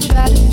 track